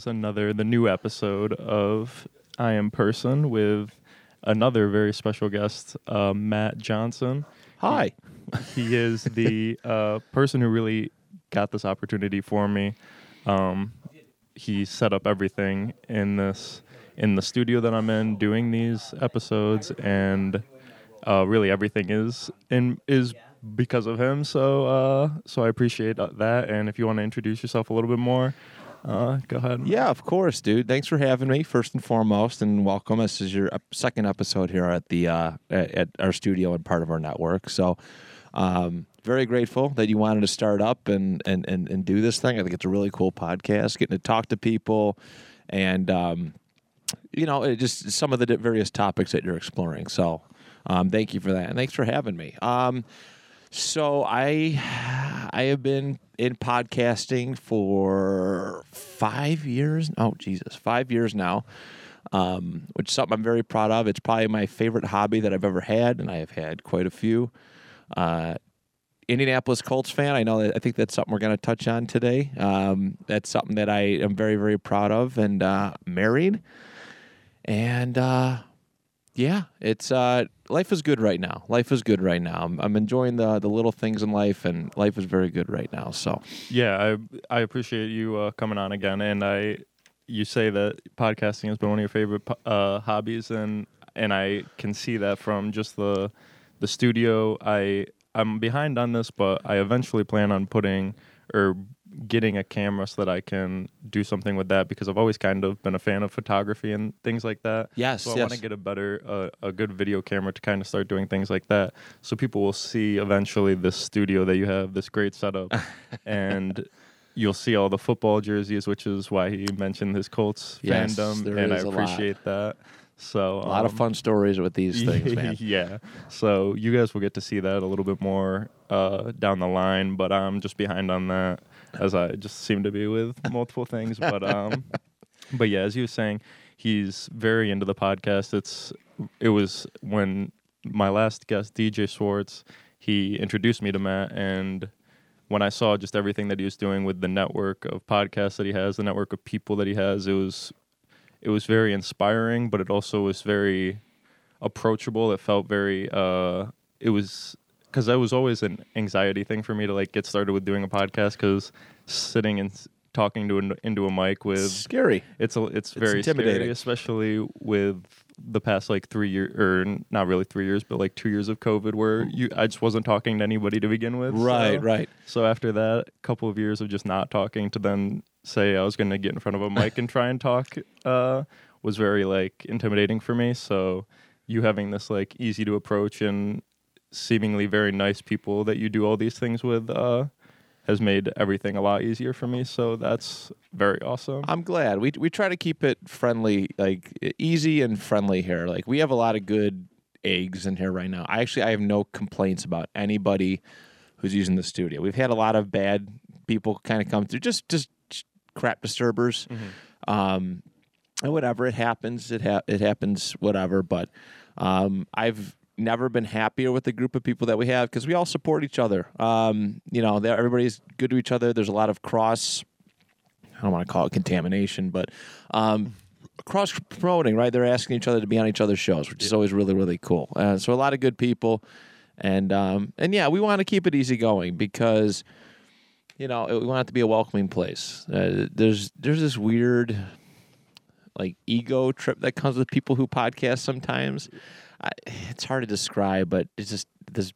Is another, the new episode of I Am Person with another very special guest, uh, Matt Johnson. Hi. He is the uh, person who really got this opportunity for me. Um, he set up everything in this in the studio that I'm in, doing these episodes, and uh, really everything is in is because of him. So uh, so I appreciate that. And if you want to introduce yourself a little bit more, uh, go ahead. Yeah, of course, dude. Thanks for having me, first and foremost, and welcome. This is your second episode here at the uh, at, our studio and part of our network. So, um, very grateful that you wanted to start up and, and and and do this thing. I think it's a really cool podcast, getting to talk to people, and um, you know, just some of the various topics that you're exploring. So, um, thank you for that, and thanks for having me. Um, so I I have been in podcasting for five years. Oh Jesus, five years now. Um, which is something I'm very proud of. It's probably my favorite hobby that I've ever had, and I have had quite a few. Uh, Indianapolis Colts fan. I know that I think that's something we're going to touch on today. Um, that's something that I am very very proud of, and uh, married, and uh, yeah, it's uh, life is good right now. Life is good right now. I'm, I'm enjoying the the little things in life, and life is very good right now. So Yeah, I I appreciate you uh, coming on again, and I you say that podcasting has been one of your favorite uh, hobbies, and and I can see that from just the the studio. I I'm behind on this, but I eventually plan on putting or getting a camera so that I can do something with that because I've always kind of been a fan of photography and things like that. Yes, so I yes. want to get a better, uh, a good video camera to kind of start doing things like that, so people will see eventually this studio that you have, this great setup, and you'll see all the football jerseys, which is why he mentioned his Colts Yes, fandom, there and I is a lot. appreciate that. So a lot of um, fun stories with these things, man. yeah. So you guys will get to see that a little bit more uh, down the line, but I'm just behind on that, as I just seem to be with multiple things. But um, but yeah, as you were saying, he's very into the podcast. It's it was when my last guest, DJ Schwartz, he introduced me to Matt, and when I saw just everything that he was doing with the network of podcasts that he has, the network of people that he has, it was it was very inspiring, but it also was very approachable. It felt very uh it was because that was always an anxiety thing for me to like get started with doing a podcast because sitting and s- talking to an, into a mic with Scary. it's a, it's very intimidating. scary, especially with the past like three years or n- not really three years, but like two years of COVID, where you I just wasn't talking to anybody to begin with. Right, so- right. So after that couple of years of just not talking, to then say I was going to get in front of a mic and try and talk, uh, was very like intimidating for me. So you having this like easy to approach and seemingly very nice people that you do all these things with, uh, has made everything a lot easier for me. So that's very awesome. I'm glad. We we try to keep it friendly, like easy and friendly here. Like we have a lot of good eggs in here right now. I actually I have no complaints about anybody who's using the studio. We've had a lot of bad people kind of come through, just just crap disturbers. Um, and whatever it happens, it ha- it happens. Whatever, but um, I've never been happier with the group of people that we have because we all support each other. Um, you know, everybody's good to each other. There's a lot of cross I don't want to call it contamination, but um, cross promoting, right? They're asking each other to be on each other's shows, which is always really, really cool. Uh, so a lot of good people, and um, and yeah, we want to keep it easy going because you know we want it to be a welcoming place. Uh, there's there's this weird like ego trip that comes with people who podcast sometimes. I, it's hard to describe, but it's just this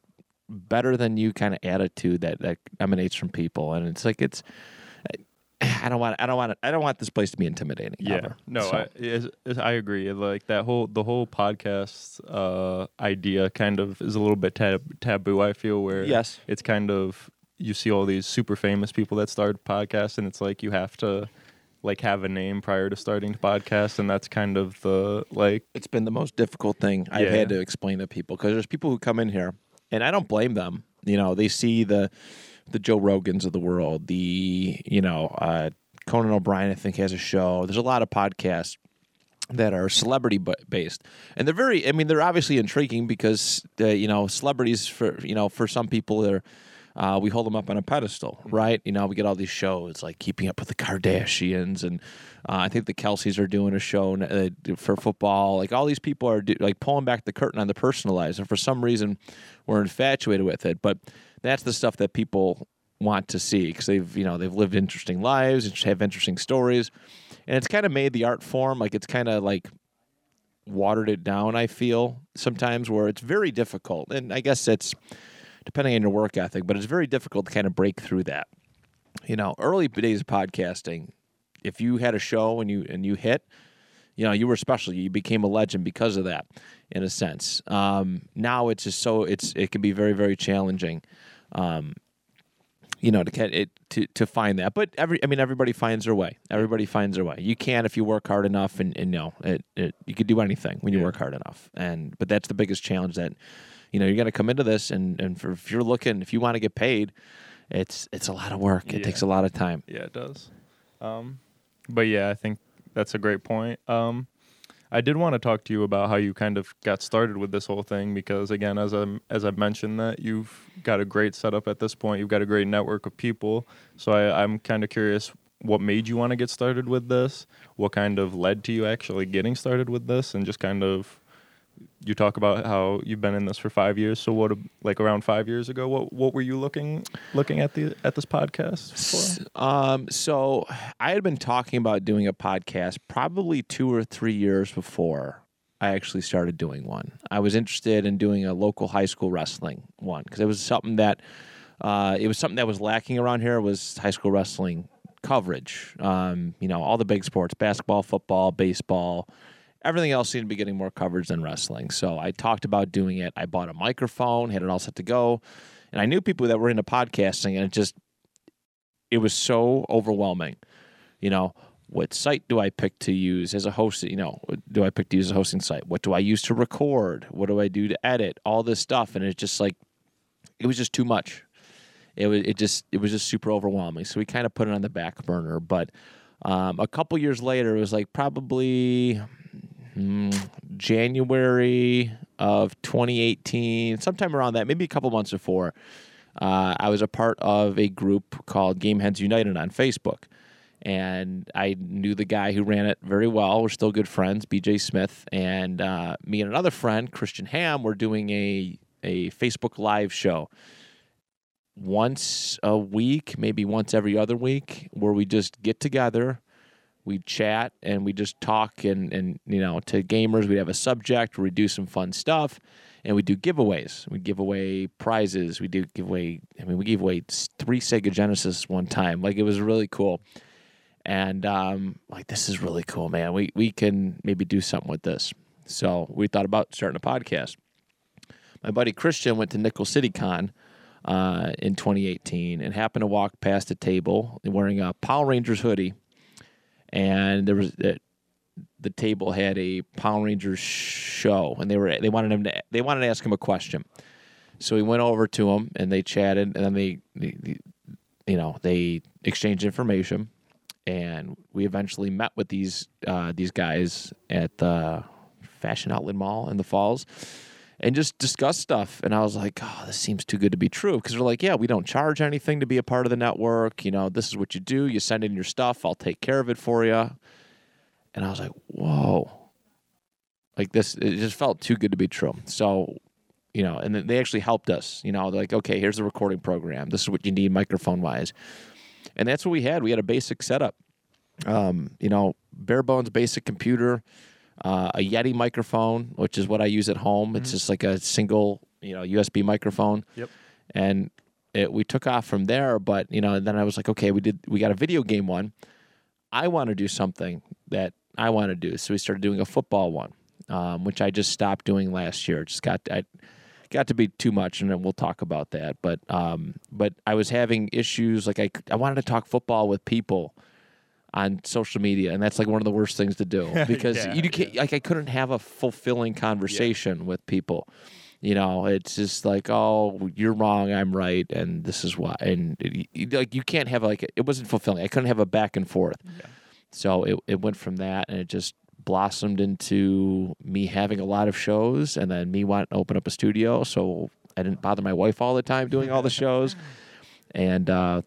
better than you kind of attitude that that emanates from people, and it's like it's I don't want I don't want I don't want this place to be intimidating. Yeah, ever. no, So, I, is, is, I agree. Like that whole the whole podcast uh, idea kind of is a little bit tab- taboo. I feel where Yes. it's kind of you see all these super famous people that start podcasts, and it's like you have to like have a name prior to starting to podcast, and that's kind of the like it's been the most difficult thing I've Yeah. had to explain to people because there's people who come in here and I don't blame them. You know, they see the the Joe Rogans of the world, the you know uh, Conan O'Brien. I think has a show. There's a lot of podcasts that are celebrity based, and they're very. I mean, they're obviously intriguing because uh, you know celebrities for you know for some people they're. Uh, we hold them up on a pedestal, right? You know, we get all these shows like Keeping Up with the Kardashians, and uh, I think the Kelces are doing a show uh, for football. Like all these people are do, like pulling back the curtain on the personalized, and for some reason, we're infatuated with it. But that's the stuff that people want to see because they've you know they've lived interesting lives and have interesting stories, and it's kind of made the art form like it's kind of like watered it down. I feel sometimes where it's very difficult, and I guess it's depending on your work ethic, but it's very difficult to kind of break through that. You know, early days of podcasting, if you had a show and you and you hit, you know, you were special. You became a legend because of that, in a sense. Um, now it's just so it's it can be very very challenging. Um, you know, to get it to, to find that. But every, I mean, everybody finds their way. Everybody finds their way. You can if you work hard enough, and, and you know, it, it, you could do anything when you work hard enough. And but that's the biggest challenge that, you know, you're going to come into this, and and for, if you're looking, if you want to get paid, it's it's a lot of work. It Yeah. takes a lot of time. Yeah, it does. Um, but yeah, I think that's a great point. Um, I did want to talk to you about how you kind of got started with this whole thing because, again, as I as I mentioned, that you've got a great setup at this point. You've got a great network of people. So I, I'm kind of curious what made you want to get started with this. What kind of led to you actually getting started with this, and just kind of you talk about how you've been in this for five years. So what, like around five years ago, what what were you looking looking at the at this podcast for? Um, so I had been talking about doing a podcast probably two or three years before I actually started doing one. I was interested in doing a local high school wrestling one because it was something that uh, it was something that was lacking around here was high school wrestling coverage. Um, you know, all the big sports, basketball, football, baseball. Everything else seemed to be getting more coverage than wrestling. So I talked about doing it. I bought a microphone, had it all set to go. And I knew people that were into podcasting, and it just it was so overwhelming. You know, what site do I pick to use as a host? You know, do I pick to use a hosting site? What do I use to record? What do I do to edit? All this stuff, and it's just like it was just too much. It was it just it was just super overwhelming. So we kind of put it on the back burner. But um, a couple years later, it was like probably mm, January of 2018, sometime around that, maybe a couple months before. Uh, I was a part of a group called Game Heads United on Facebook. And I knew the guy who ran it very well. We're still good friends, BJ Smith. And uh, me and another friend, Christian Ham, were doing a, a Facebook Live show once a week, maybe once every other week, where we just get together, we chat, and we just talk. And, and you know, to gamers, we'd have a subject, we do some fun stuff and we do giveaways. We give away prizes. We do give away. I mean, we gave away three Sega Genesis one time. Like it was really cool. And um, like this is really cool, man. We we can maybe do something with this. So we thought about starting a podcast. My buddy Christian went to Nickel City Con uh, in 2018 and happened to walk past a table wearing a Power Rangers hoodie, and there was uh, the table had a Power Rangers show, and they were they wanted him to they wanted to ask him a question. So he went over to him, and they chatted, and then they, they, they you know, they exchanged information, and we eventually met with these uh, these guys at the Fashion Outlet Mall in the Falls. And just discuss stuff, and I was like, "Oh, this seems too good to be true." Because they're like, "Yeah, we don't charge anything to be a part of the network. You know, this is what you do. You send in your stuff. I'll take care of it for you." and I was like, "Whoa!" Like this, it just felt too good to be true. So, you know, and then they actually helped us. You know, they're like, "Okay, here's the recording program. This is what you need microphone wise," and that's what we had. We had a basic setup. Um, you know, bare bones basic computer, uh, a Yeti microphone, which is what I use at home. It's just like a single, you know, USB microphone. Yep. And it, we took off from there. But you know, then I was like, okay, we did we got a video game one. I want to do something that I want to do, so we started doing a football one, um, which I just stopped doing last year. It just got I got to be too much, and then we'll talk about that. But um, but I was having issues. Like I I wanted to talk football with people on social media, and that's like one of the worst things to do because Yeah, you can't like I couldn't have a fulfilling conversation with people. You know, it's just like, oh, you're wrong, I'm right, and this is why. And it, like, you can't have like it wasn't fulfilling. I couldn't have a back and forth. So it it went from that, and it just blossomed into me having a lot of shows, and then me wanting to open up a studio. So I didn't bother my wife all the time doing all the shows, and uh,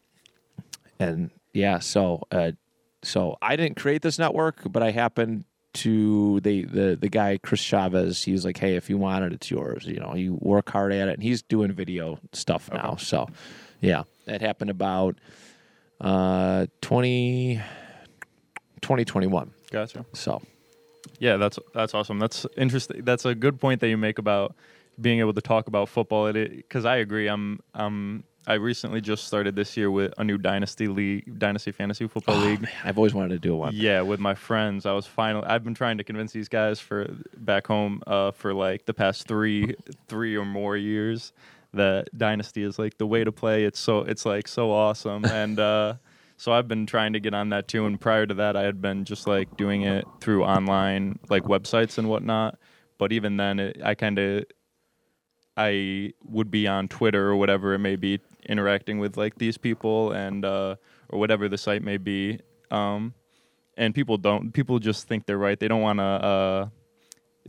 and yeah, so uh, so I didn't create this network, but I happened to the the the guy Chris Chavez. He was like, "Hey, if you want it, it's yours. You know, you work hard at it." And he's doing video stuff now. So, yeah, that happened about uh 20, 2021. Gotcha. So, Yeah, that's that's awesome. That's interesting. That's a good point that you make about being able to talk about football. It because I agree. I'm um I recently just started this year with a new dynasty league, dynasty fantasy football oh, league. man, I've always wanted to do a one. Yeah, with my friends. I was finally. I've been trying to convince these guys for back home uh, for like the past three, three or more years that Dynasty is like the way to play. It's so it's like so awesome, and uh, so I've been trying to get on that too. And prior to that, I had been just like doing it through online like websites and whatnot. But even then, it, I kind of I would be on Twitter or whatever it may be, interacting with like these people and uh, or whatever the site may be. Um, and people don't. People just think they're right. They don't want to. Uh,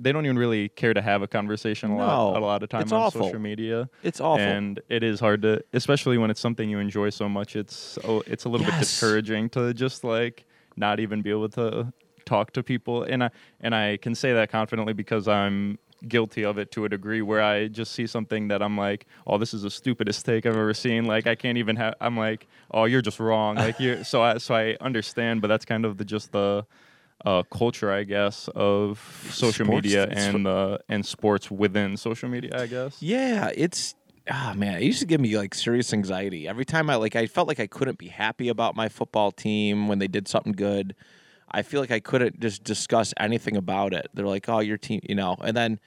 they don't even really care to have a conversation a lot. A lot of time it's on awful. social media, It's awful. and it is hard to, especially when it's something you enjoy so much. It's oh, it's a little bit discouraging to just like not even be able to talk to people. And I and I can say that confidently because I'm guilty of it to a degree where I just see something that I'm like, oh, this is the stupidest take I've ever seen. Like I can't even have. I'm like, oh, you're just wrong. Like you. so I so I understand, but that's kind of the just the. Uh, culture, I guess, of social Sports- media and uh, and sports within social media. I guess. Yeah, it's ah man, it used to give me like serious anxiety. Every time I like I felt like I couldn't be happy about my football team when they did something good. I feel like I couldn't just discuss anything about it. They're like, "Oh, your team," you know. And then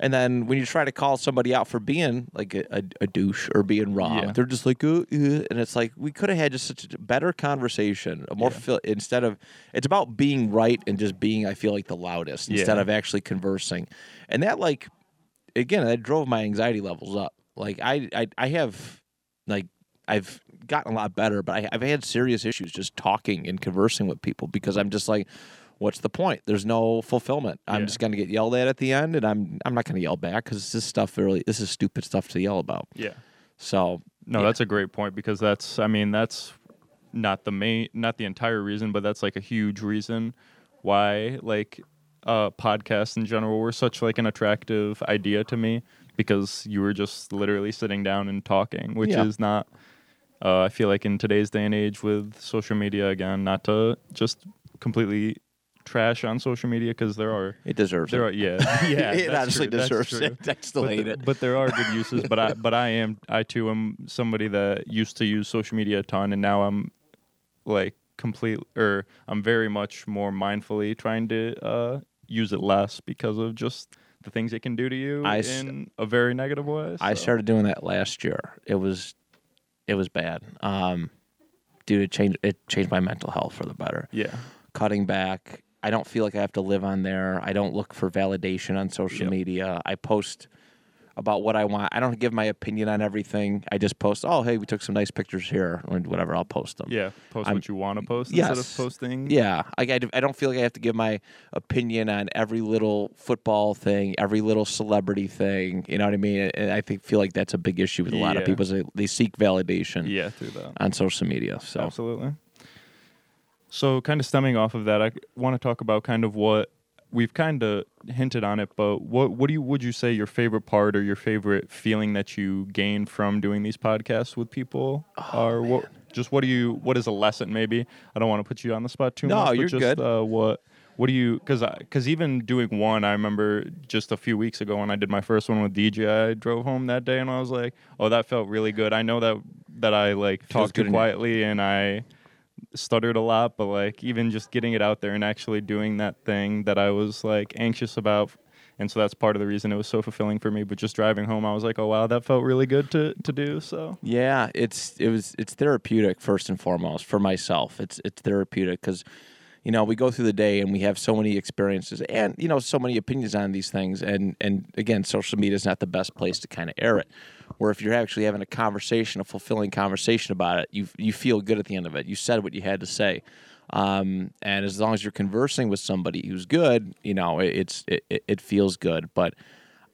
and then when you try to call somebody out for being like a, a, a douche or being wrong, Yeah. they're just like, uh, uh, and it's like we could have had just such a better conversation, a more Yeah. fulfill- instead of it's about being right and just being I feel like the loudest instead of actually conversing, and that like again that drove my anxiety levels up like i i, I have like i've gotten a lot better but I, i've had serious issues just talking and conversing with people because i'm just like what's the point there's no fulfillment i'm Yeah. just going to get yelled at at the end and i'm i'm not going to yell back because this stuff really this is stupid stuff to yell about Yeah. so No, Yeah. that's a great point because that's I mean that's not the main not the entire reason, but that's like a huge reason why like uh podcasts in general were such like an attractive idea to me because you were just literally sitting down and talking, which Yeah. is not uh, I feel like in today's day and age with social media again, not to just completely trash on social media because there are it deserves there it are yeah yeah it that's honestly true, that's deserves true it still but, it but there are good uses. But I but I am I too am somebody that used to use social media a ton, and now I'm like complete or I'm very much more mindfully trying to uh, use it less because of just the things it can do to you I in a very negative way. I started doing that last year. It was, it was bad. Um, dude, it changed. It changed my mental health for the better. Yeah, Cutting back. I don't feel like I have to live on there. I don't look for validation on social Yep. media. I post about what I want. I don't give my opinion on everything. I just post. Oh, hey, we took some nice pictures here, or whatever. I'll post them. yeah. Post I'm- what you want to post instead of posting. Yeah, like I, I don't feel like I have to give my opinion on every little football thing, every little celebrity thing. You know what I mean? And I think feel like that's a big issue with a lot of people. They, they seek validation yeah, through that. on social media. So Absolutely. So, kind of stemming off of that, I want to talk about kind of what we've kind of hinted on it, but what what do you would you say your favorite part or your favorite feeling that you gain from doing these podcasts with people Oh, are what just what do you what is a lesson maybe? I don't want to put you on the spot too No, much. but you're just, good. Uh, what what do you because because even doing one, I remember just a few weeks ago when I did my first one with DJ, I drove home that day and I was like, oh, that felt really good. I know that that I like Feels talked too quietly and I stuttered a lot, but like even just getting it out there and actually doing that thing that I was like anxious about. And so that's part of the reason it was so fulfilling for me. But just driving home, I was like, oh wow, that felt really good to, to do. So Yeah, it's it was it's therapeutic first and foremost for myself. It's it's therapeutic because you know we go through the day and we have so many experiences and you know so many opinions on these things and and again social media is not the best place to kind of air it. Where if you're actually having a conversation, a fulfilling conversation about it, you you feel good at the end of it. You said what you had to say. Um, and as long as you're conversing with somebody who's good, you know it, it's it, it- feels good. But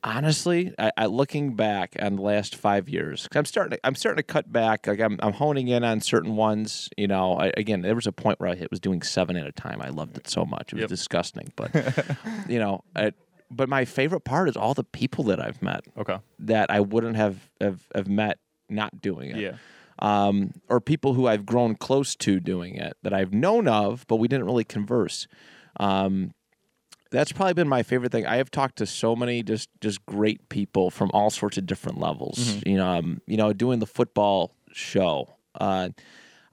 honestly, I, I looking back on the last five years, 'cause I'm starting. To, I'm starting to cut back. Like I'm, I'm honing in on certain ones. You know, I, again, there was a point where I was doing seven at a time. I loved it so much. It was Yep. disgusting, but you know, I, but my favorite part is all the people that I've met okay, that I wouldn't have have, have met not doing it yeah, um, or people who I've grown close to doing it that I've known of, but we didn't really converse. Um, that's probably been my favorite thing. I have talked to so many just just great people from all sorts of different levels. You know, um, you know, doing the football show, uh,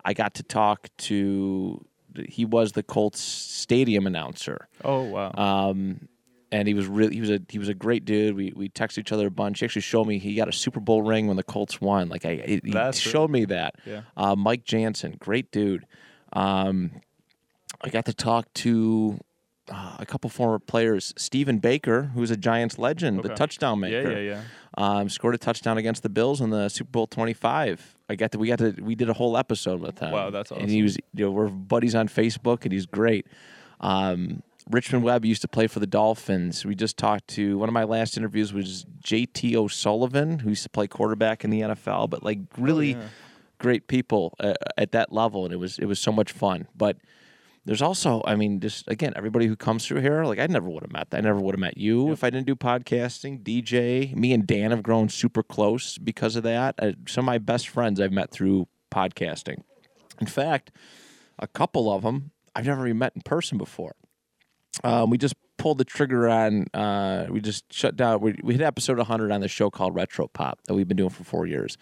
I got to talk to. He was the Colts stadium announcer oh wow, um, and he was really he was a he was a great dude. We we texted each other a bunch. He actually showed me he got a Super Bowl ring when the Colts won. Like I, he That's showed me that. yeah, Uh, Mike Jansen, great dude. Um, I got to talk to uh, a couple former players. Stephen Baker, who's a Giants legend, the touchdown maker, yeah, yeah. Um, scored a touchdown against the Bills in the Super Bowl twenty five. I got to we got to we did a whole episode with him. Wow, that's awesome. And he was you know we're buddies on Facebook, and he's great. Um, Richmond Webb used to play for the Dolphins. We just talked to one of my last interviews was JT O'Sullivan, who used to play quarterback in the NFL, but like really Oh, yeah. great people uh, at that level, and it was it was so much fun. But there's also, I mean, just again, everybody who comes through here, like I never would have met. I never would have met you if I didn't do podcasting. DJ, me and Dan have grown super close because of that. Uh, some of my best friends I've met through podcasting. In fact, a couple of them I've never even met in person before. Um, we just pulled the trigger on. Uh, we just shut down. We, we hit episode 100 on the show called Retro Pop that we've been doing for four years.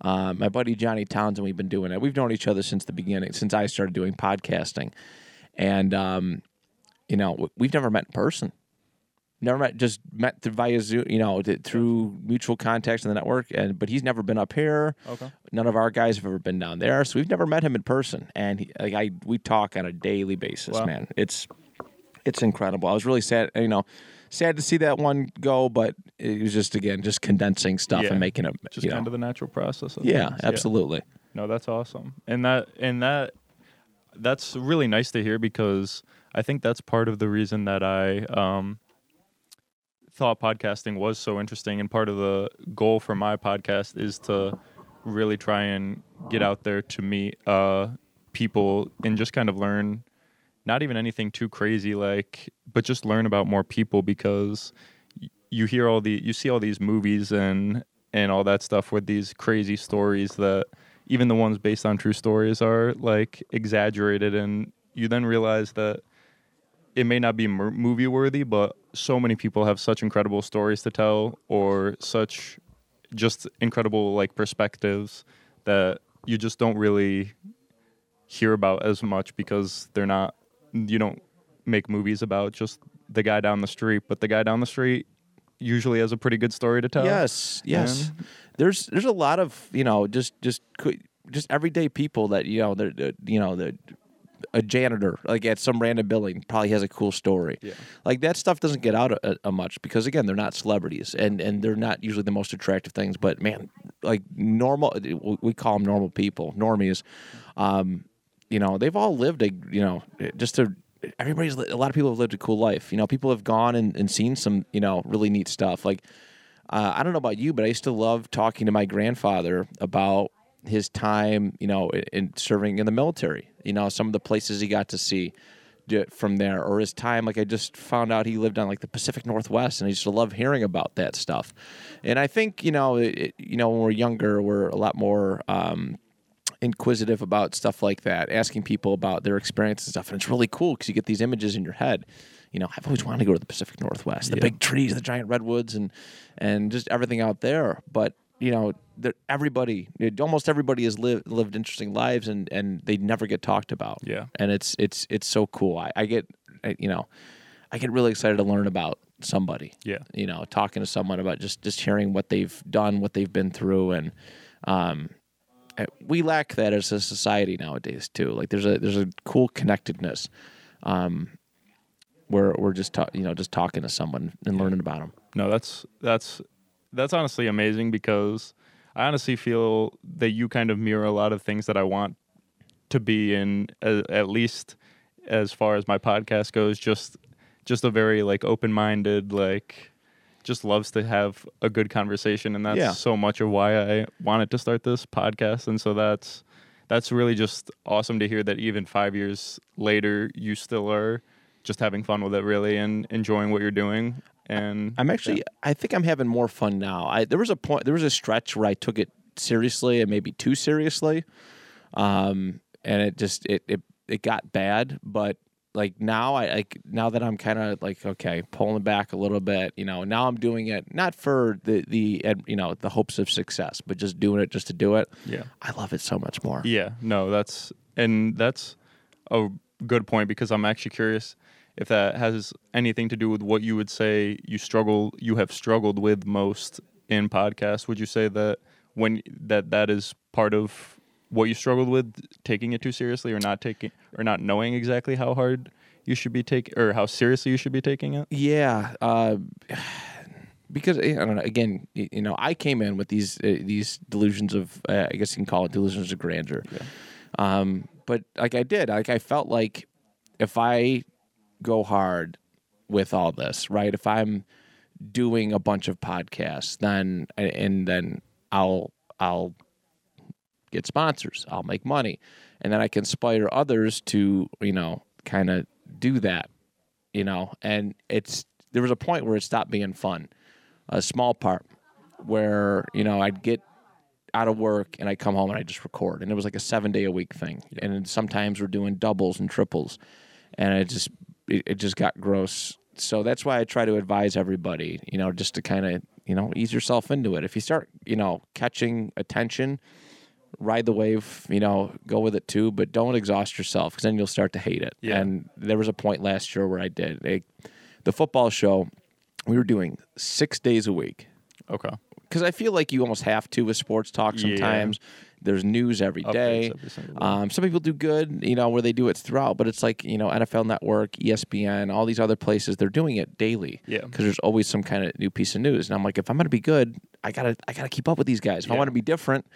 Uh, my buddy Johnny Townsend, we've been doing it. We've known each other since the beginning, since I started doing podcasting, and um, you know we've never met in person. Never met, just met through via Zoom, you know, through mutual contacts in the network. And but he's never been up here. Okay. None of our guys have ever been down there, so we've never met him in person. And he, like I, we talk on a daily basis, Wow. man. It's it's incredible. I was really sad, you know, sad to see that one go, but it was just again just condensing stuff Yeah. and making it, Just kind know, of the natural process. Of yeah, things. absolutely. No, that's awesome. And that and that that's really nice to hear because I think that's part of the reason that I um thought podcasting was so interesting and part of the goal for my podcast is to really try and get out there to meet uh people and just kind of learn not even anything too crazy like but just learn about more people because you hear all the you see all these movies and and all that stuff with these crazy stories that even the ones based on true stories are like exaggerated. And you then realize that it may not be movie worthy but so many people have such incredible stories to tell or such just incredible like perspectives that you just don't really hear about as much because they're not you don't make movies about just the guy down the street but the guy down the street usually has a pretty good story to tell Yes, yes. And- There's there's a lot of you know just just just everyday people that you know they're, they're you know the a janitor like at some random building probably has a cool story. Yeah. Like that stuff doesn't get out a, a much because again they're not celebrities and and they're not usually the most attractive things. But man, like normal we call them normal people, normies. Um, you know they've all lived a you know just a everybody's a lot of people have lived a cool life. You know people have gone and, and seen some you know really neat stuff like. Uh, I don't know about you, but I used to love talking to my grandfather about his time, you know, in, in serving in the military. You know, some of the places he got to see from there, or his time. Like I just found out he lived on like the Pacific Northwest, and I used to love hearing about that stuff. And I think you know, it- you know, when we're younger, we're a lot more. Um, inquisitive about stuff like that, asking people about their experience and stuff. And it's really cool because you get these images in your head. You know, I've always wanted to go to the Pacific Northwest, the Yeah. big trees, the giant redwoods, and and just everything out there. But you know, everybody, almost everybody has lived lived interesting lives, and and they never get talked about. Yeah. and it's it's it's so cool. I, I get, I, you know, I get really excited to learn about somebody. Yeah. you know, talking to someone about just just hearing what they've done, what they've been through, and um, we lack that as a society nowadays too. Like there's a there's a cool connectedness. Um, where we're just ta- you know just talking to someone and learning about them. No, that's that's that's honestly amazing because I honestly feel that you kind of mirror a lot of things that I want to be in a- at least as far as my podcast goes just just a very like open-minded like just loves to have a good conversation and that's Yeah. so much of why I wanted to start this podcast and so that's that's really just awesome to hear that even 5 years later you still are just having fun with it really and enjoying what you're doing and I'm actually I think I'm having more fun now. I there was a point there was a stretch where I took it seriously and maybe too seriously. Um and it just it it, it got bad, but like now I like now that I'm kind of like okay, pulling back a little bit, you know, now I'm doing it not for the the you know, the hopes of success, but just doing it just to do it. yeah I love it so much more. Yeah, no, that's and that's a good point because I'm actually curious if that has anything to do with what you would say you struggle you have struggled with most in podcasts. Would you say that when that that is part of what you struggled with taking it too seriously or not taking or not knowing exactly how hard you should be taking or how seriously you should be taking it? Yeah, uh, because I don't know. Again, you know, I came in with these uh, these delusions of, uh, I guess you can call it delusions of grandeur. Yeah. Um, but like I did, like I felt like if I go hard with all this, right? If I'm doing a bunch of podcasts, then and then I'll I'll get sponsors. I'll make money, and then I can inspire others to you know kind of do that, you know. And it's there was a point where it stopped being fun, a small part where you know I'd get out of work and I'd come home and I just record, and it was like a seven day a week thing. And sometimes we're doing doubles and triples, and it just it, it just got gross. So that's why I try to advise everybody, you know, just to kind of you know ease yourself into it. If you start you know catching attention, ride the wave, you know, go with it too, but don't exhaust yourself because then you'll start to hate it. Yeah. And there was a point last year where I did It- the football show. We were doing six days a week Okay. because I feel like you almost have to with sports talk Yeah. sometimes. There's news every every. Um, some people do good, you know, where they do it throughout, but it's like you know NFL Network, ESPN, all these other places. They're doing it daily. Yeah. because there's always some kind of new piece of news, and I'm like, if I'm gonna be good, I gotta I gotta keep up with these guys. If I want to be different,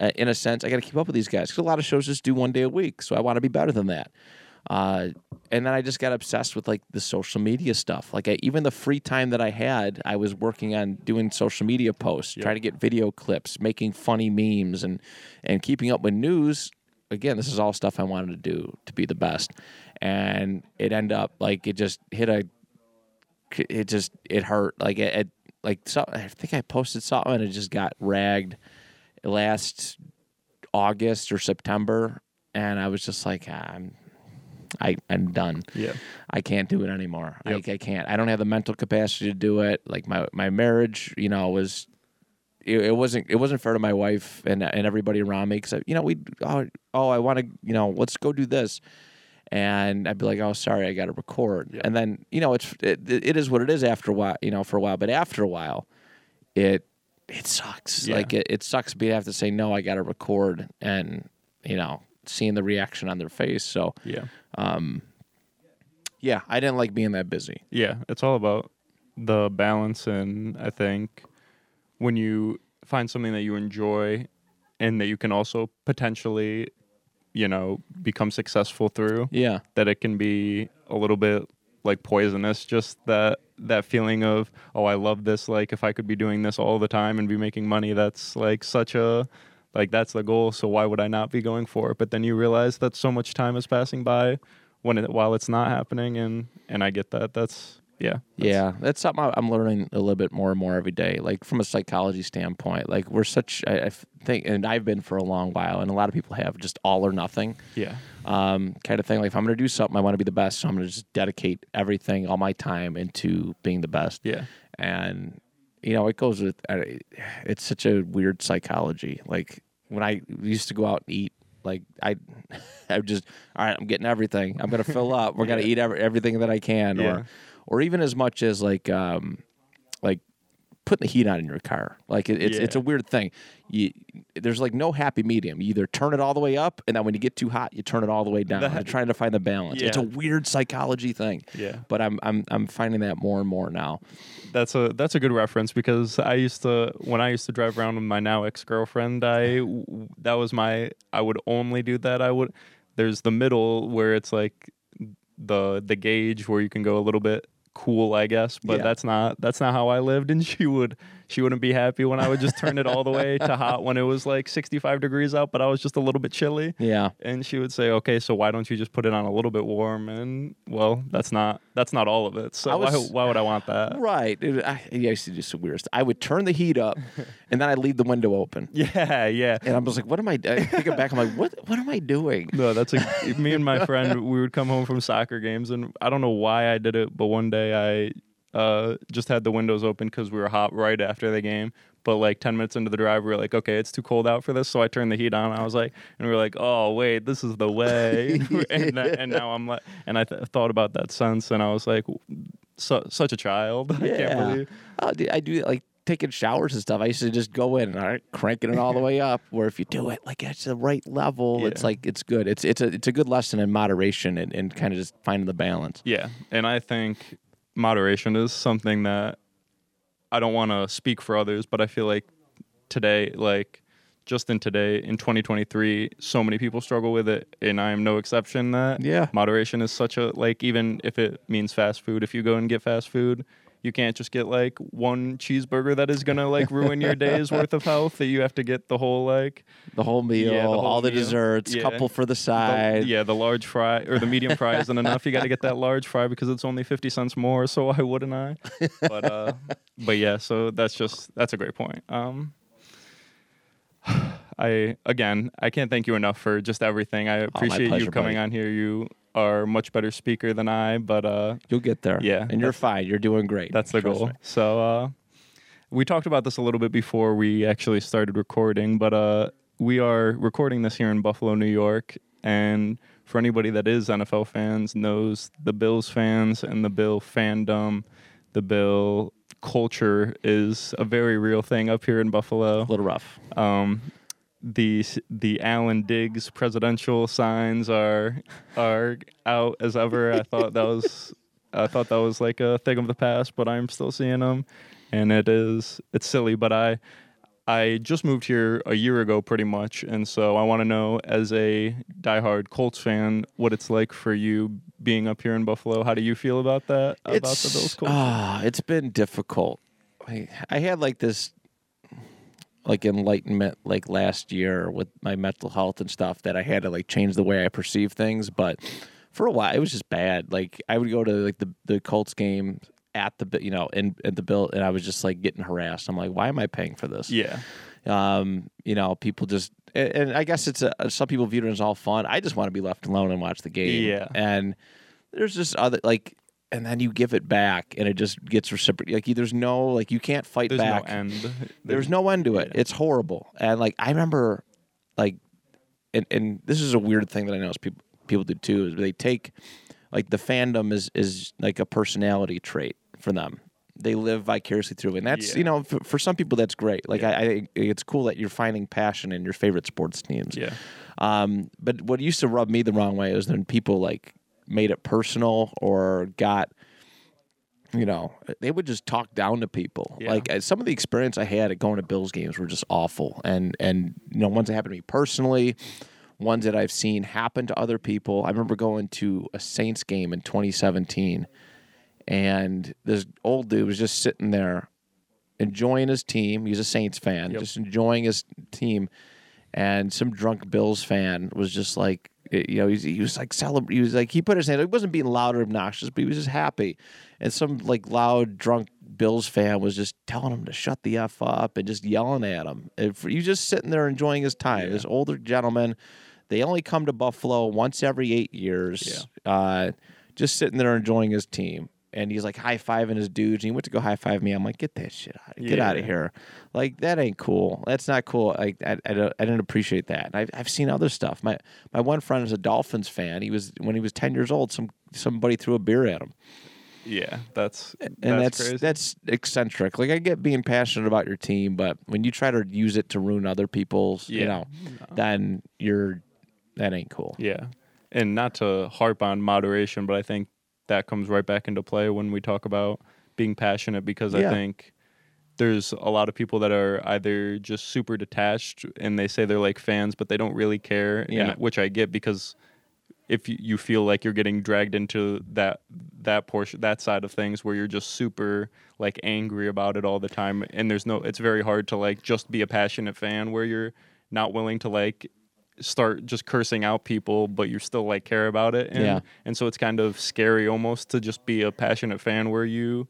uh, in a sense, I gotta keep up with these guys because a lot of shows just do one day a week, so I want to be better than that. Uh, and then I just got obsessed with like the social media stuff. Like I, even the free time that I had, I was working on doing social media posts, trying to get video clips, making funny memes, and and keeping up with news. Again, this is all stuff I wanted to do to be the best, and it ended up like it just hit a. It just it hurt like it, it like so, I think I posted something and it just got ragged last August or September, and I was just like, ah, I'm, I, I'm done. Yeah. I can't do it anymore. Yep. I, I can't. I don't have the mental capacity to do it. Like my my marriage, you know, was it, it wasn't it wasn't fair to my wife and and everybody around me because you know we oh, oh I want to you know let's go do this. And I'd be like, "Oh, sorry, I got to record." And then, you know, it's it, it is what it is after a while, you know, for a while. But after a while, it it sucks. Yeah. Like it, it sucks being have to say no. I got to record, and you know, seeing the reaction on their face. So Yeah. um, yeah, I didn't like being that busy. Yeah, it's all about the balance, and I think when you find something that you enjoy and that you can also potentially, you know, become successful through, Yeah, that it can be a little bit like poisonous. Just that that feeling of oh, I love this. Like if I could be doing this all the time and be making money, that's like such a like that's the goal. So why would I not be going for it? But then you realize that so much time is passing by when it while it's not happening, and and I get that. That's yeah, that's- yeah, that's something I'm learning a little bit more and more every day. Like from a psychology standpoint, like we're such I, I think, and I've been for a long while, and a lot of people have just all or nothing yeah, um, kind of thing. Like if I'm going to do something, I want to be the best, so I'm going to just dedicate everything, all my time into being the best. yeah, and you know, it goes with. It's such a weird psychology. Like when I used to go out and eat, like I, I just all right. I'm getting everything. I'm gonna fill up. We're gonna eat every, everything that I can, Yeah. or, or even as much as like, um, like putting the heat on in your car. Like it, it's it's a weird thing. You there's like no happy medium. You either turn it all the way up, and then when you get too hot, you turn it all the way down. That- You're trying to find the balance. It's a weird psychology thing. Yeah. But I'm I'm I'm finding that more and more now. That's a that's a good reference because I used to when I used to drive around with my now ex girlfriend. I that was my I would only do that. I would there's the middle where it's like the the gauge where you can go a little bit cool, I guess. But Yeah. that's not that's not how I lived, and she would she wouldn't be happy when I would just turn it all the way to hot when it was like 65 degrees out, but I was just a little bit chilly. Yeah. And she would say, "Okay, so why don't you just put it on a little bit warm?" And well, that's not that's not all of it. So was- why, why would I want that? Right. It- I, I used to do some weird stuff. I would turn the heat up, and then I'd leave the window open. Yeah, yeah. And I was like, "What am I?" I think back. I'm like, "What? What am I doing?" No, that's a me and my friend. We would come home from soccer games, and I don't know why I did it, but one day I uh, just had the windows open because we were hot right after the game. But like ten minutes into the drive, we were like, okay, it's too cold out for this, so I turned the heat on. I was like, and we were like, oh wait, this is the way. and, that- and now I'm like, and I th- thought about that since, and I was like, su- such a child. I can't Yeah. believe. Oh, dude, I do like taking showers and stuff. I used to just go in and right, cranking it all the way up. Where if you do it like at the right level, it's like it's good. It's it's a it's a good lesson in moderation and, and kind of just finding the balance. Yeah, and I think moderation is something that I don't want to speak for others, but I feel like today, like just in today, in 2023, so many people struggle with it, and I am no exception. That Yeah. moderation is such a like even if it means fast food, if you go and get fast food. You can't just get like one cheeseburger that is gonna like ruin your day's worth of health. That you have to get the whole like The whole meal, Yeah, the whole all the desserts, Yeah. couple for the the- side. yeah, the large fry or the medium fry isn't enough. You got to get that large fry because it's only fifty cents more. So why wouldn't I? But uh, but yeah, so that's just that's a great point. Um, I again, I can't thank you enough for just everything. I appreciate pleasure, you coming buddy. on here. You are much better speaker than I, but uh, You'll get there. Yeah, and you're fine. You're doing great. that's the goal. me. So uh, we talked about this a little bit before we actually started recording, but uh, we are recording this here in Buffalo, New York, and for anybody that is NFL fans, knows the Bills fans and the Bill fandom, the Bill culture is a very real thing up here in Buffalo. A little rough. Um, the the Allen Diggs presidential signs are are out as ever. I thought that was I thought that was like a thing of the past, but I'm still seeing them, and it is it's silly. But I I just moved here a year ago, pretty much, and so I want to know as a diehard Colts fan what it's like for you being up here in Buffalo. How do you feel about that? about the Bills ah, it's been difficult. I, I had like this like enlightenment like last year with my mental health and stuff that I had to like change the way I perceive things, but for a while it was just bad. Like I would go to like the the Colts game at the you know in at the bill and I was just like getting harassed. I'm like, why am I paying for this? yeah, Um, you know, people just and, and I guess it's a, some people view it as all fun. I just want to be left alone and watch the game. Yeah. And there's just other like and then you give it back and it just gets reciprocated. Like there's no like you can't fight there's back. no end. There's no end to it. It's horrible. And like I remember like and and this is a weird thing that I know people people do too is they take like the fandom is is like a personality trait for them. They live vicariously through, it. and that's Yeah. you know for, for some people that's great. Like Yeah. I, I think it's cool that you're finding passion in your favorite sports teams. Yeah. Um, but what used to rub me the wrong way is when people like made it personal or got, you know, they would just talk down to people. Yeah. Like uh, some of the experience I had at going to Bills games were just awful, and and you know ones that happened to me personally, ones that I've seen happen to other people. I remember going to a Saints game in 2017, and this old dude was just sitting there enjoying his team. He's a Saints fan, Yep. just enjoying his team. And some drunk Bills fan was just like, you know, he's, he was like celebrating. He was like, he put his hand. He wasn't being loud or obnoxious, but he was just happy. And some like loud drunk Bills fan was just telling him to shut the f up and just yelling at him. And for, he was just sitting there enjoying his time. This older gentleman. They only come to Buffalo once every eight years. Uh, just sitting there enjoying his team. And he's like high fiving his dudes, and he went to go high five me. I'm like, get that shit out, get out of here, like that ain't cool. That's not cool. Like I, I, don't, I didn't appreciate that. And I've, I've seen other stuff. My my one friend is a Dolphins fan. He was when he was ten years old. Some somebody threw a beer at him, Yeah, that's and that's, that's crazy. that's eccentric. Like I get being passionate about your team, but when you try to use it to ruin other people's, you Yeah. know, then you're that ain't cool. Yeah. And not to harp on moderation, but I think that comes right back into play when we talk about being passionate because Yeah. I think there's a lot of people that are either just super detached and they say they're like fans, but they don't really care. and- Yeah. which I get because if you- you feel like you're getting dragged into that that portion that side of things where you're just super like angry about it all the time and there's no it's very hard to like just be a passionate fan where you're not willing to like start just cursing out people but you still like care about it and Yeah. and so it's kind of scary almost to just be a passionate fan where you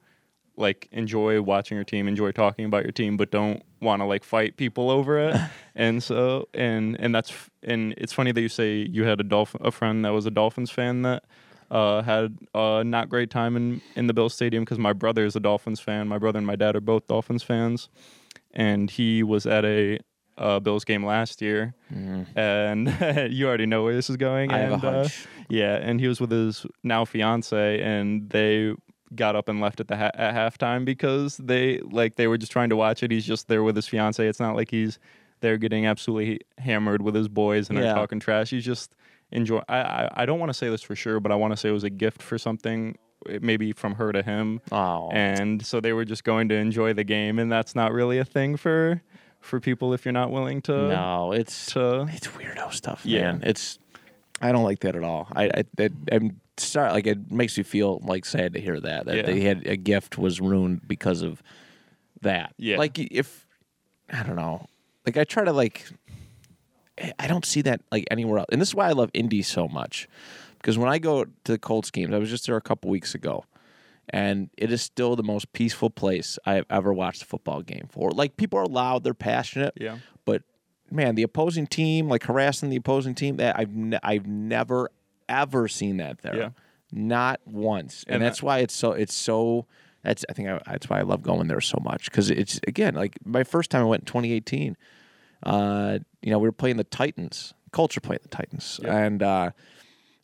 like enjoy watching your team, enjoy talking about your team, but don't want to like fight people over it. and so and and that's f- and it's funny that you say you had a dolphin a friend that was a Dolphins fan that uh, had a not great time in in the Bill Stadium because my brother is a Dolphins fan. My brother and my dad are both Dolphins fans, and he was at a uh, Bills game last year, and you already know where this is going. Mm-hmm. I have a and, uh, hunch. yeah, and he was with his now fiance, and they got up and left at the ha- at halftime because they like they were just trying to watch it. He's just there with his fiance. It's not like he's there getting absolutely hammered with his boys and Yeah. they're talking trash. He's just enjoy. I I, I don't want to say this for sure, but I want to say it was a gift for something, maybe from her to him. Oh, And so they were just going to enjoy the game, and that's not really a thing for for people if you're not willing to no, it's to it's weirdo stuff, Yeah. man. It's I don't like that at all. I, I it, I'm sorry. Like it makes me feel like sad to hear that that Yeah. they had a gift was ruined because of that. Yeah. Like if I don't know. Like I try to like. I don't see that like anywhere else, and this is why I love Indy so much, because when I go to the Colts games, I was just there a couple weeks ago, and it is still the most peaceful place I've ever watched a football game for. Like people are loud, they're passionate, yeah but man, the opposing team, like harassing the opposing team, that I've ne- I've never ever seen that there, Yeah. not once, and, And that's why it's so it's so. That's I think I, that's why I love going there so much because it's again like my first time I went in 2018. Uh, you know, we were playing the Titans. Culture playing the Titans, Yeah. and uh,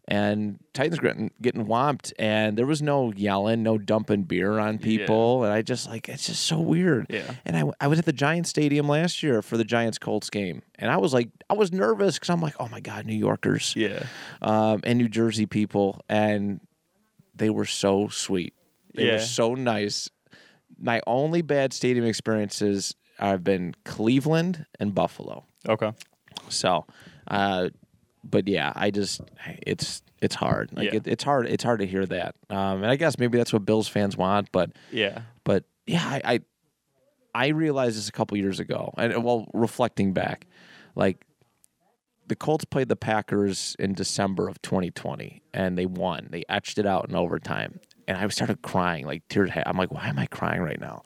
and Titans getting getting whomped, and there was no yelling, no dumping beer on people, and I just like it's just so weird. Yeah. And I, I was at the Giants Stadium last year for the Giants Colts game, and I was like I was nervous because I'm like, oh my god, New Yorkers, yeah um, and New Jersey people, and they were so sweet. They were Yeah. so nice. My only bad stadium experiences have been Cleveland and Buffalo. okay So, uh, but yeah, I just it's it's hard. Like Yeah. it, it's hard. It's hard to hear that. Um, and I guess maybe that's what Bills fans want. But yeah but yeah, I I, I realized this a couple years ago, and well, reflecting back, like the Colts played the Packers in December of 2020, and they won. They etched it out in overtime, and I started crying, like tears. I'm like, why am I crying right now?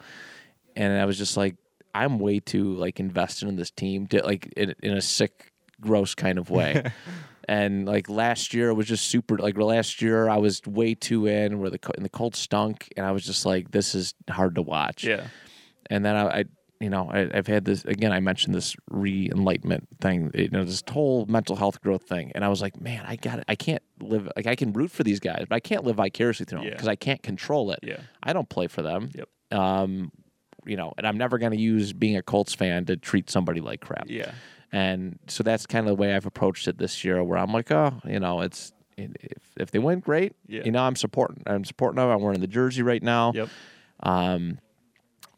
And I was just like, I'm way too like invested in this team, to, like in, in a sick, gross kind of way. and like last year it was just super. Like last year, I was way too in where the and the Colts stunk, and I was just like, this is hard to watch. yeah And then I, I you know, I, I've had this again. I mentioned this re-enlightenment thing, you know, this whole mental health growth thing, and I was like, man, I got it. I can't live like I can root for these guys, but I can't live vicariously through them Yeah. because I can't control it. Yeah. I don't play for them. Yep. Um, you know, and I'm never going to use being a Colts fan to treat somebody like crap. yeah And so that's kind of the way I've approached it this year, where I'm like, oh, you know, it's if if they win, great. Yeah. You know, I'm supporting. I'm supporting them. I'm wearing the jersey right now. Yep. Um,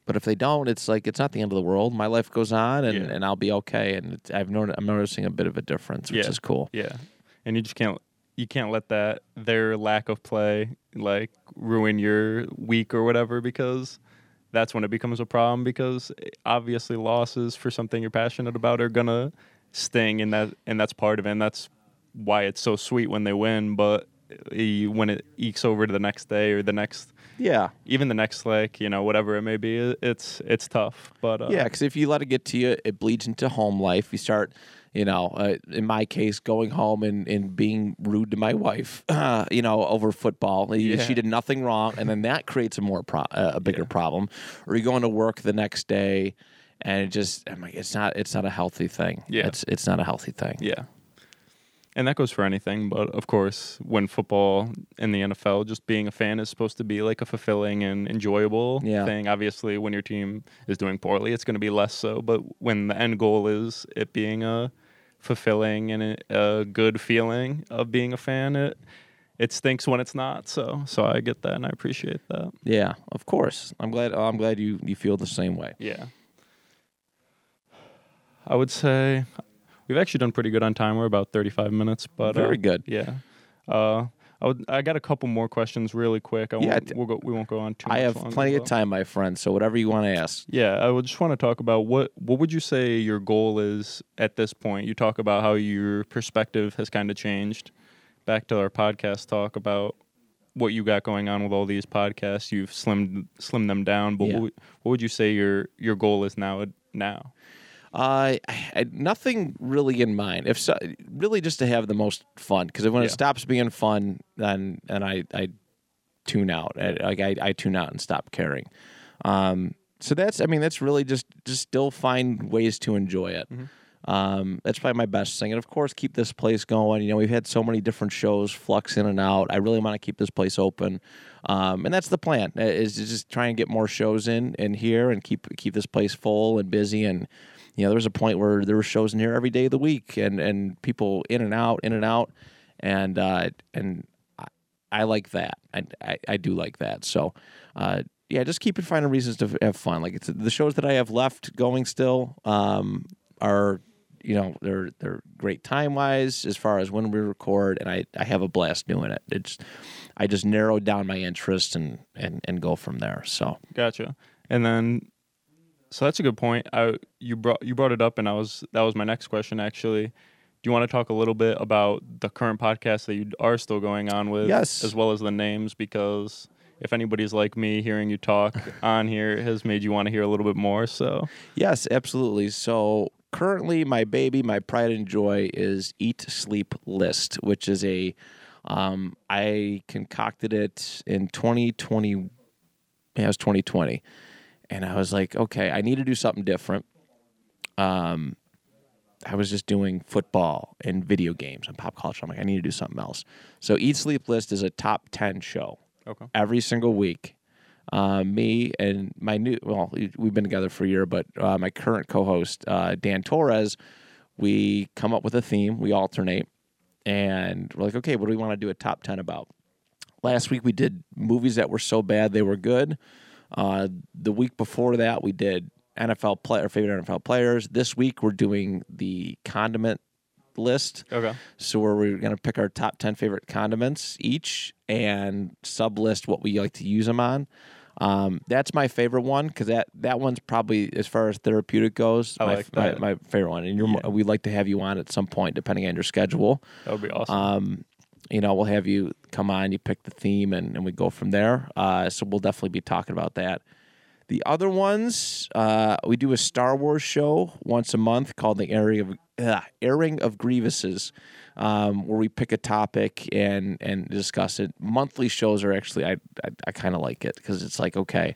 but if they don't, it's like it's not the end of the world. My life goes on, and, Yeah. and I'll be okay. And it's, I've known I'm noticing a bit of a difference, which Yeah. is cool. Yeah, and you just can't you can't let that their lack of play like ruin your week or whatever because that's when it becomes a problem because eh, obviously losses for something you're passionate about are gonna sting and that and that's part of it and that's why it's so sweet when they win but eh, when it ekes over to the next day or the next Yeah, even the next like you know whatever it may be it's it's tough but uh, yeah. Because if you let it get to you, it bleeds into home life. You start, you know, uh, in my case, going home and, and being rude to my wife, uh, you know, over football. Yeah. She did nothing wrong, and then that creates a more pro- uh, a bigger Yeah. problem. Or you going to work the next day, and it just, I'm like, it's not, it's not a healthy thing. Yeah. it's it's not a healthy thing. Yeah. And that goes for anything, but of course, when football in the NFL, just being a fan is supposed to be like a fulfilling and enjoyable Yeah. thing. Obviously, when your team is doing poorly, it's going to be less so. But when the end goal is it being a fulfilling and a, a good feeling of being a fan, it it stinks when it's not. So, so I get that and I appreciate that. Yeah, of course. I'm glad. I'm glad you you feel the same way. Yeah. I would say we've actually done pretty good on time. We're about 35 minutes, but Very uh, good. Yeah. Uh, I would. I got a couple more questions really quick. I Yeah, won't, we'll go. We won't go on too. I much have plenty of time, my friend. So whatever you want to ask. Yeah, I would just want to talk about what what would you say your goal is at this point? You talk about how your perspective has kind of changed. Back to our podcast talk about what you got going on with all these podcasts. You've slimmed slimmed them down, but Yeah. what, would- what would you say your your goal is now? Now, Uh, I had nothing really in mind. If so, really just to have the most fun. Because when Yeah. it stops being fun, then and I I tune out. I, like I, I tune out and stop caring. Um, so that's I mean that's really just just still find ways to enjoy it. Um, that's probably my best thing, and of course keep this place going. You know we've had so many different shows flux in and out. I really want to keep this place open, um, and that's the plan. Is to just try and get more shows in in here and keep keep this place full and busy and you know, there was a point where there were shows in here every day of the week, and and people in and out, in and out, and uh, and I, I like that. I, I I do like that. So, uh, yeah, just keep finding reasons to have fun. Like it's the shows that I have left going still um, are. You know they're they're great time wise as far as when we record, and I, I have a blast doing it. It's I just narrowed down my interest and and and go from there. So gotcha. And then, so that's a good point. I you brought you brought it up, and I was that was my next question actually. Do you want to talk a little bit about the current podcast that you are still going on with? Yes. As well as the names, because if anybody's like me, hearing you talk on here has made you want to hear a little bit more. So Yes, absolutely. So currently, my baby, my pride and joy is Eat Sleep List, which is a um, I concocted it in 2020. Yeah, it was 2020, and I was like, okay, I need to do something different. Um, I was just doing football and video games and pop culture. I'm like, I need to do something else. So Eat Sleep List is a top 10 show okay, every single week. Uh, me and my new well, we've been together for a year, but uh, my current co-host uh, Dan Torres, we come up with a theme. We alternate, and we're like, okay, what do we want to do a top ten about? Last week we did movies that were so bad they were good. Uh, the week before that we did NFL player favorite NFL players. This week we're doing the condiment list. okay, So where we're going to pick our top 10 favorite condiments each and sub list what we like to use them on. Um, that's my favorite one because that, that one's probably as far as therapeutic goes. I my, like my, that. my favorite one, and you're, Yeah. we'd like to have you on at some point, depending on your schedule. that would be awesome. Um, you know, we'll have you come on, you pick the theme, and, and we go from there. Uh, so we'll definitely be talking about that. The other ones, uh, we do a Star Wars show once a month called the Airing of uh, Airing of Grievances, um, where we pick a topic and and discuss it. Monthly shows are actually I I, I kind of like it because it's like okay,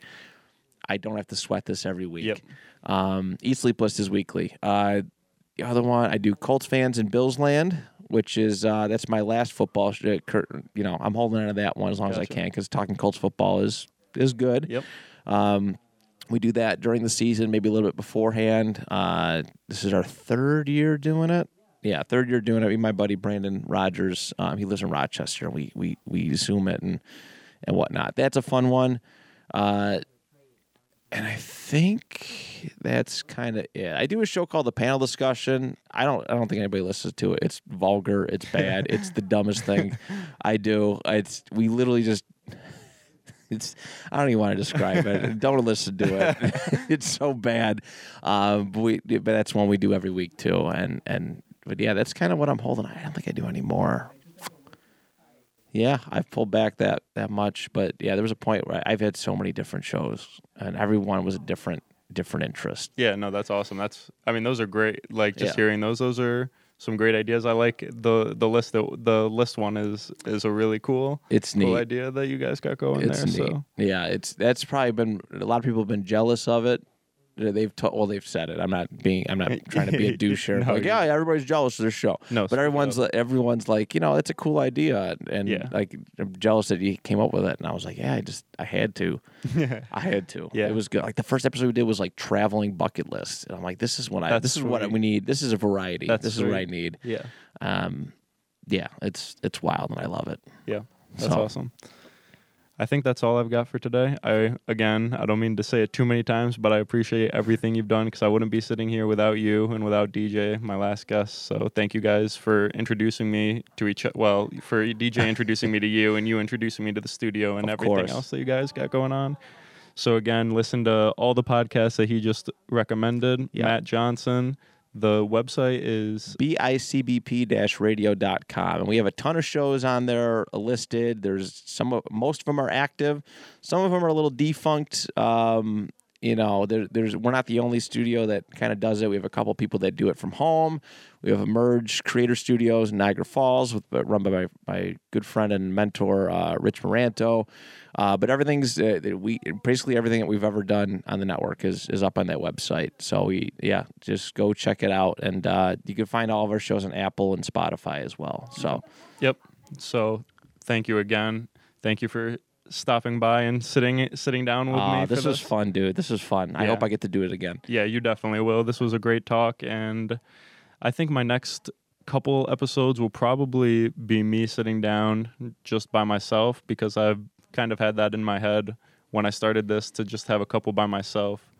I don't have to sweat this every week. Yep. Um, Eat Sleep List is weekly. Uh, the other one I do Colts fans in Bills Land, which is uh, that's my last football. Sh- uh, you know, I'm holding on to that one as long as I can because talking Colts football is is good. yep. Um, we do that during the season, maybe a little bit beforehand. Uh, this is our third year doing it. Yeah, third year doing it. And my buddy Brandon Rogers, um, he lives in Rochester. We we we zoom it and and whatnot. That's a fun one. Uh, and I think that's kind of it. I do a show called the Panel Discussion. I don't I don't think anybody listens to it. It's vulgar. It's bad. it's the dumbest thing I do. It's we literally just it's I don't even want to describe it. Don't listen to it. it's so bad. Um, but we but that's one we do every week too. And and but yeah, that's kind of what I'm holding. I don't think I do anymore. Yeah, I've pulled back that that much, but yeah, there was a point where I've had so many different shows, and every one was a different different interest. Yeah, no, that's awesome. That's I mean, those are great. Like just Yeah. hearing those, those are some great ideas. I like the the list. The, the list one is is a really cool It's cool neat. idea that you guys got going It's there. neat. So Yeah, it's that's probably been a lot of people have been jealous of it. They've told well, they've said it. I'm not being. I'm not trying to be a douche here. No, like, yeah, everybody's jealous of their show. No, but everyone's up. everyone's like, you know, it's a cool idea, and Yeah. like I'm jealous that you came up with it. And I was like, yeah, I just I had to, I had to. Yeah. it was good. Like the first episode we did was like traveling bucket list, and I'm like, this is what I. That's this is what sweet. we need. This is a variety. That's this is what I need. yeah, Um, yeah, it's it's wild, and I love it. yeah, that's So- awesome. I think that's all I've got for today. I again, I don't mean to say it too many times, but I appreciate everything you've done because I wouldn't be sitting here without you and without DJ, my last guest. So thank you guys for introducing me to each. Well, for DJ introducing me to you and you introducing me to the studio and Of everything course. else that you guys got going on. So again, listen to all the podcasts that he just recommended. Yeah. Matt Johnson. The website is bicbp-radio.com and we have a ton of shows on there listed. There's some of most of them are active. Some of them are a little defunct um, you know there, there's we're not the only studio that kind of does it we have a couple people that do it from home we have emerge creator studios in niagara falls with run by my, my good friend and mentor uh, rich moranto uh, but everything's uh, we basically everything that we've ever done on the network is is up on that website. So we yeah, just go check it out, and uh, you can find all of our shows on Apple and Spotify as well. So Yep. So thank you again. Thank you for stopping by and sitting sitting down with uh, me. this was fun, dude. This was fun. I hope I get to do it again. Yeah, you definitely will. This was a great talk, and I think my next couple episodes will probably be me sitting down just by myself because I've kind of had that in my head when I started this to just have a couple by myself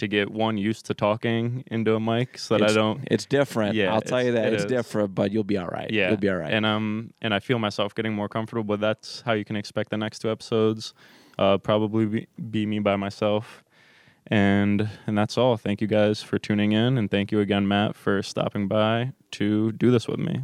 to get one used to talking into a mic so that it's, I don't It's different. Yeah, I'll tell you that it it's is. different, but you'll be all right. Yeah, you'll be all right. And um, and I feel myself getting more comfortable. But that's how you can expect the next two episodes. Uh, probably be, be me by myself. And and that's all. Thank you guys for tuning in, and thank you again, Matt, for stopping by to do this with me.